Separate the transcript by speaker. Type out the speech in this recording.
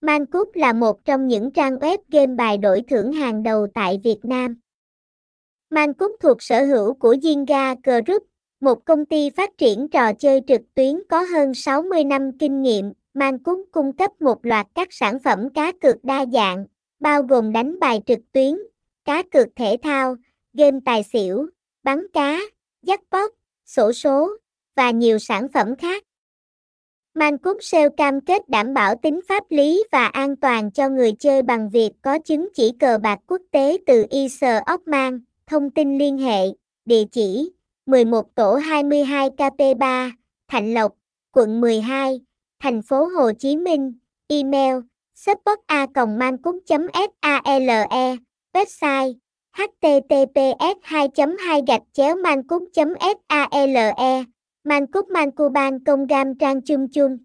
Speaker 1: ManCup là một trong những trang web game bài đổi thưởng hàng đầu tại Việt Nam. ManCup thuộc sở hữu của Zynga Group, một công ty phát triển trò chơi trực tuyến có hơn 60 năm kinh nghiệm. ManCup cung cấp một loạt các sản phẩm cá cược đa dạng, bao gồm đánh bài trực tuyến, cá cược thể thao, game tài xỉu, bắn cá, jackpot, sổ số và nhiều sản phẩm khác. Mancoup Sale cam kết đảm bảo tính pháp lý và an toàn cho người chơi bằng việc có chứng chỉ cờ bạc quốc tế từ ISO Ockman. Thông tin liên hệ, địa chỉ 11 tổ 22 KP3, Thạnh Lộc, quận 12, thành phố Hồ Chí Minh, email support a mancúc.sale, website https 2 2 gạch chéo mancúc sale mancúc mancuban công gam trang chung chung.